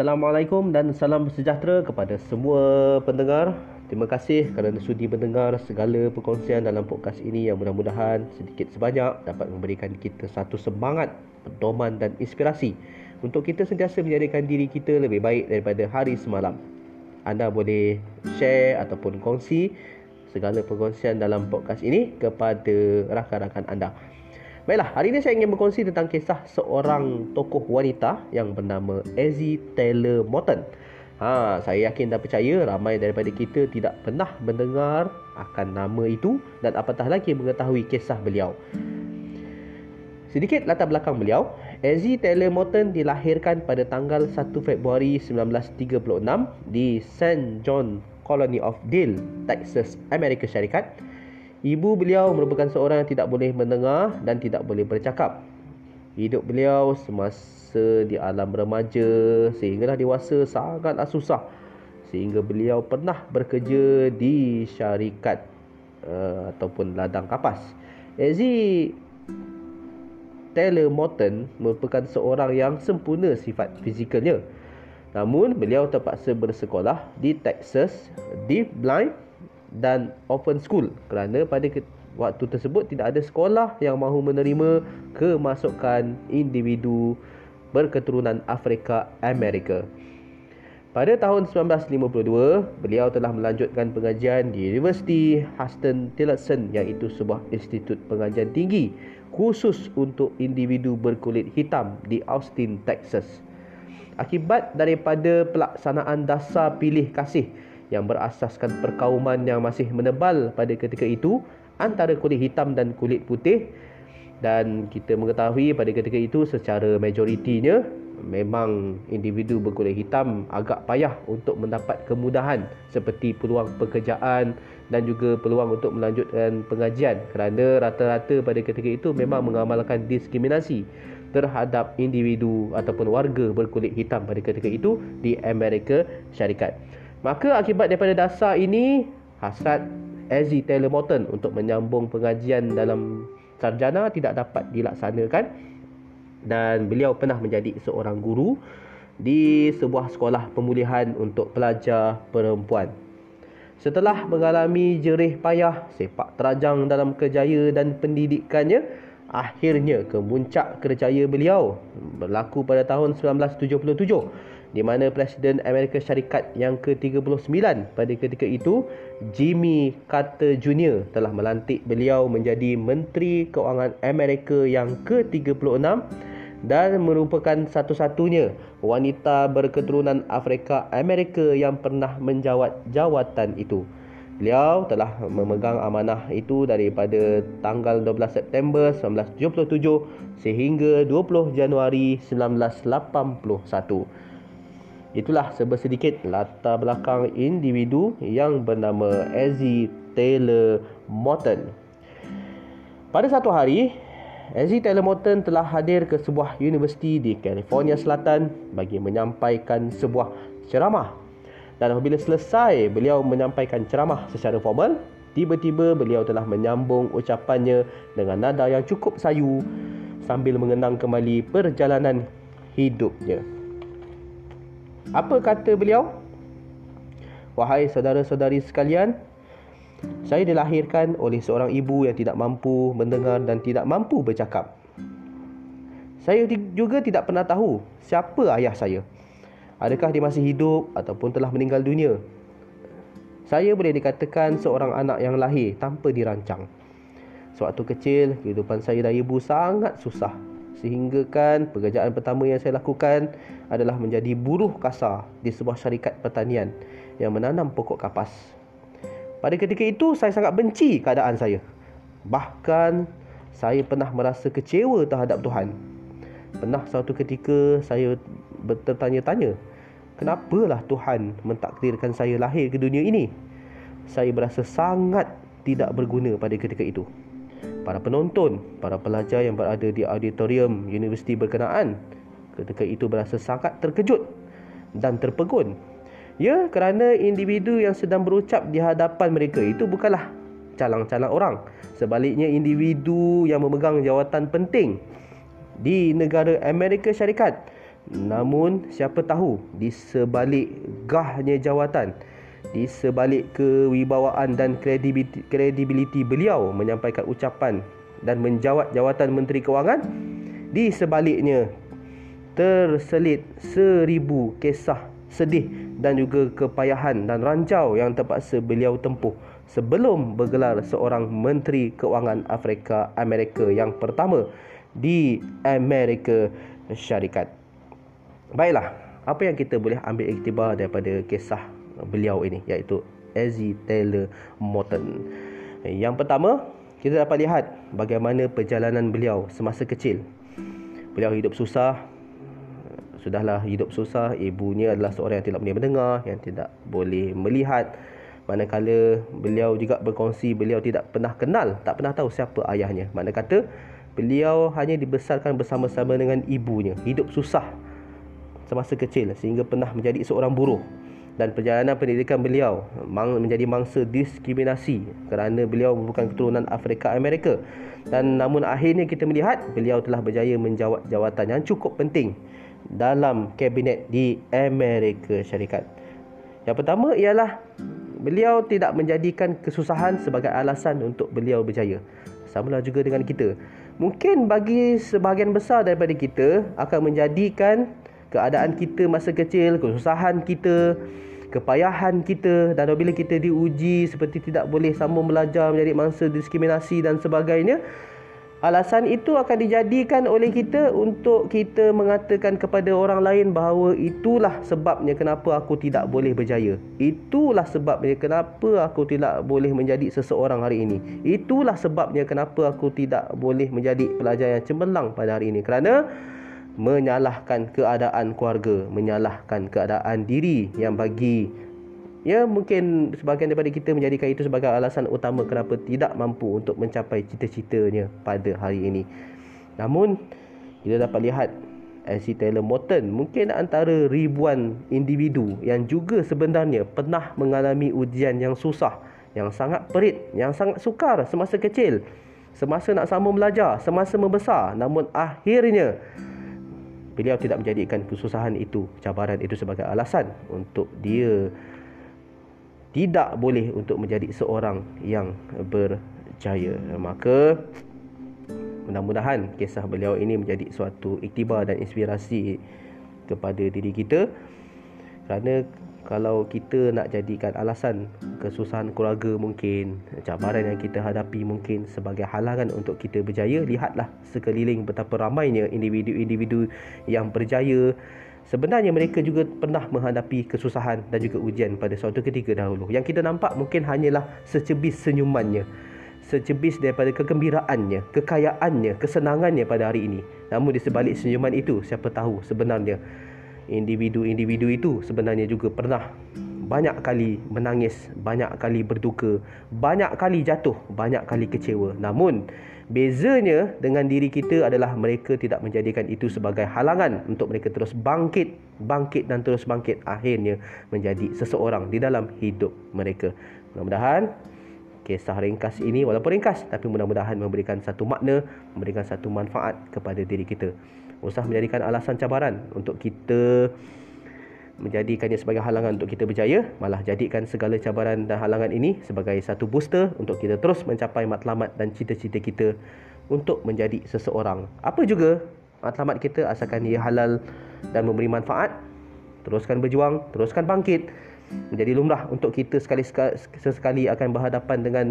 Assalamualaikum dan salam sejahtera kepada semua pendengar. Terima kasih kerana sudi mendengar segala perkongsian dalam podcast ini yang mudah-mudahan sedikit sebanyak dapat memberikan kita satu semangat, pedoman dan inspirasi untuk kita sentiasa menjadikan diri kita lebih baik daripada hari semalam. Anda boleh share ataupun kongsi segala perkongsian dalam podcast ini kepada rakan-rakan anda. Baiklah, hari ini saya ingin berkongsi tentang kisah seorang tokoh wanita yang bernama Ezzy Taylor Morton. Ha, saya yakin dan percaya ramai daripada kita tidak pernah mendengar akan nama itu dan apatah lagi mengetahui kisah beliau. Sedikit latar belakang beliau, Ezzy Taylor Morton dilahirkan pada tanggal 1 Februari 1936 di St. John Colony of Dale, Texas, Amerika Syarikat. Ibu beliau merupakan seorang yang tidak boleh mendengar dan tidak boleh bercakap. Hidup beliau semasa di alam remaja sehinggalah dewasa sangatlah susah. Sehingga beliau pernah bekerja di syarikat uh, ataupun ladang kapas. Ezzy Taylor Morton merupakan seorang yang sempurna sifat fizikalnya. Namun beliau terpaksa bersekolah di Texas Deaf Blind dan open school kerana pada waktu tersebut tidak ada sekolah yang mahu menerima kemasukan individu berketurunan Afrika Amerika. Pada tahun 1952, beliau telah melanjutkan pengajian di University Huston Tillotson iaitu sebuah institut pengajian tinggi khusus untuk individu berkulit hitam di Austin, Texas. Akibat daripada pelaksanaan dasar pilih kasih yang berasaskan perkauman yang masih menebal pada ketika itu antara kulit hitam dan kulit putih dan kita mengetahui pada ketika itu secara majoritinya memang individu berkulit hitam agak payah untuk mendapat kemudahan seperti peluang pekerjaan dan juga peluang untuk melanjutkan pengajian kerana rata-rata pada ketika itu memang mengamalkan diskriminasi terhadap individu ataupun warga berkulit hitam pada ketika itu di Amerika Syarikat. Maka akibat daripada dasar ini, hasrat Ezzy Taylor Morton untuk menyambung pengajian dalam sarjana tidak dapat dilaksanakan dan beliau pernah menjadi seorang guru di sebuah sekolah pemulihan untuk pelajar perempuan. Setelah mengalami jerih payah, sepak terajang dalam kerjaya dan pendidikannya, akhirnya kemuncak kerjaya beliau berlaku pada tahun 1977 di mana Presiden Amerika Syarikat yang ke-39 pada ketika itu Jimmy Carter Jr. telah melantik beliau menjadi Menteri Keuangan Amerika yang ke-36 dan merupakan satu-satunya wanita berketurunan Afrika Amerika yang pernah menjawat jawatan itu. Beliau telah memegang amanah itu daripada tanggal 12 September 1977 sehingga 20 Januari 1981. Itulah sedikit latar belakang individu yang bernama Ezzy Taylor Morton. Pada satu hari, Ezzy Taylor Morton telah hadir ke sebuah universiti di California Selatan bagi menyampaikan sebuah ceramah. Dan apabila selesai beliau menyampaikan ceramah secara formal, tiba-tiba beliau telah menyambung ucapannya dengan nada yang cukup sayu sambil mengenang kembali perjalanan hidupnya. Apa kata beliau? Wahai saudara-saudari sekalian, saya dilahirkan oleh seorang ibu yang tidak mampu mendengar dan tidak mampu bercakap. Saya juga tidak pernah tahu siapa ayah saya. Adakah dia masih hidup ataupun telah meninggal dunia? Saya boleh dikatakan seorang anak yang lahir tanpa dirancang. Sewaktu kecil, kehidupan saya dan ibu sangat susah sehingga kan pekerjaan pertama yang saya lakukan adalah menjadi buruh kasar di sebuah syarikat pertanian yang menanam pokok kapas. Pada ketika itu saya sangat benci keadaan saya. Bahkan saya pernah merasa kecewa terhadap Tuhan. Pernah suatu ketika saya bertanya-tanya, kenapalah Tuhan mentakdirkan saya lahir ke dunia ini? Saya berasa sangat tidak berguna pada ketika itu para penonton, para pelajar yang berada di auditorium universiti berkenaan ketika itu berasa sangat terkejut dan terpegun. Ya, kerana individu yang sedang berucap di hadapan mereka itu bukanlah calang-calang orang. Sebaliknya individu yang memegang jawatan penting di negara Amerika Syarikat Namun siapa tahu di sebalik gahnya jawatan di sebalik kewibawaan dan kredibiliti, kredibiliti beliau menyampaikan ucapan dan menjawat jawatan Menteri Kewangan di sebaliknya terselit seribu kisah sedih dan juga kepayahan dan rancau yang terpaksa beliau tempuh sebelum bergelar seorang Menteri Kewangan Afrika Amerika yang pertama di Amerika Syarikat. Baiklah, apa yang kita boleh ambil iktibar daripada kisah beliau ini iaitu Ezzy Taylor Morton. Yang pertama, kita dapat lihat bagaimana perjalanan beliau semasa kecil. Beliau hidup susah. Sudahlah hidup susah, ibunya adalah seorang yang tidak boleh mendengar, yang tidak boleh melihat. Manakala beliau juga berkongsi beliau tidak pernah kenal, tak pernah tahu siapa ayahnya. Mana kata beliau hanya dibesarkan bersama-sama dengan ibunya. Hidup susah semasa kecil sehingga pernah menjadi seorang buruh dan perjalanan pendidikan beliau menjadi mangsa diskriminasi kerana beliau merupakan keturunan Afrika Amerika dan namun akhirnya kita melihat beliau telah berjaya menjawat jawatan yang cukup penting dalam kabinet di Amerika Syarikat. Yang pertama ialah beliau tidak menjadikan kesusahan sebagai alasan untuk beliau berjaya. Samalah juga dengan kita. Mungkin bagi sebahagian besar daripada kita akan menjadikan keadaan kita masa kecil, kesusahan kita, kepayahan kita dan apabila kita diuji seperti tidak boleh sambung belajar menjadi mangsa diskriminasi dan sebagainya alasan itu akan dijadikan oleh kita untuk kita mengatakan kepada orang lain bahawa itulah sebabnya kenapa aku tidak boleh berjaya. Itulah sebabnya kenapa aku tidak boleh menjadi seseorang hari ini. Itulah sebabnya kenapa aku tidak boleh menjadi pelajar yang cemerlang pada hari ini. Kerana menyalahkan keadaan keluarga, menyalahkan keadaan diri yang bagi ya mungkin sebahagian daripada kita menjadikan itu sebagai alasan utama kenapa tidak mampu untuk mencapai cita-citanya pada hari ini. Namun kita dapat lihat LC Taylor Morton mungkin antara ribuan individu yang juga sebenarnya pernah mengalami ujian yang susah, yang sangat perit, yang sangat sukar semasa kecil, semasa nak sambung belajar, semasa membesar. Namun akhirnya beliau tidak menjadikan kesusahan itu, cabaran itu sebagai alasan untuk dia tidak boleh untuk menjadi seorang yang berjaya. Maka mudah-mudahan kisah beliau ini menjadi suatu iktibar dan inspirasi kepada diri kita kerana kalau kita nak jadikan alasan kesusahan keluarga mungkin cabaran yang kita hadapi mungkin sebagai halangan untuk kita berjaya lihatlah sekeliling betapa ramainya individu-individu yang berjaya. Sebenarnya mereka juga pernah menghadapi kesusahan dan juga ujian pada suatu ketika dahulu. Yang kita nampak mungkin hanyalah secebis senyumannya secebis daripada kegembiraannya kekayaannya kesenangannya pada hari ini. Namun di sebalik senyuman itu siapa tahu sebenarnya individu-individu itu sebenarnya juga pernah banyak kali menangis, banyak kali berduka, banyak kali jatuh, banyak kali kecewa. Namun, bezanya dengan diri kita adalah mereka tidak menjadikan itu sebagai halangan untuk mereka terus bangkit, bangkit dan terus bangkit akhirnya menjadi seseorang di dalam hidup mereka. Mudah-mudahan kisah ringkas ini walaupun ringkas tapi mudah-mudahan memberikan satu makna, memberikan satu manfaat kepada diri kita. Usah menjadikan alasan cabaran untuk kita menjadikannya sebagai halangan untuk kita berjaya malah jadikan segala cabaran dan halangan ini sebagai satu booster untuk kita terus mencapai matlamat dan cita-cita kita untuk menjadi seseorang. Apa juga matlamat kita asalkan ia halal dan memberi manfaat teruskan berjuang teruskan bangkit menjadi lumrah untuk kita sekali sekali akan berhadapan dengan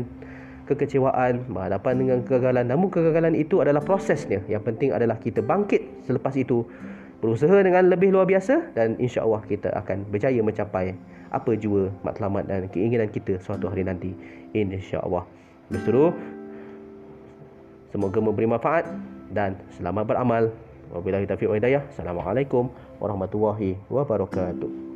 kekecewaan, berhadapan dengan kegagalan. Namun kegagalan itu adalah prosesnya. Yang penting adalah kita bangkit selepas itu berusaha dengan lebih luar biasa dan insya-Allah kita akan berjaya mencapai apa jua matlamat dan keinginan kita suatu hari nanti insya-Allah. Berseru semoga memberi manfaat dan selamat beramal. Wabillahi taufiq wa hidayah. Assalamualaikum warahmatullahi wabarakatuh.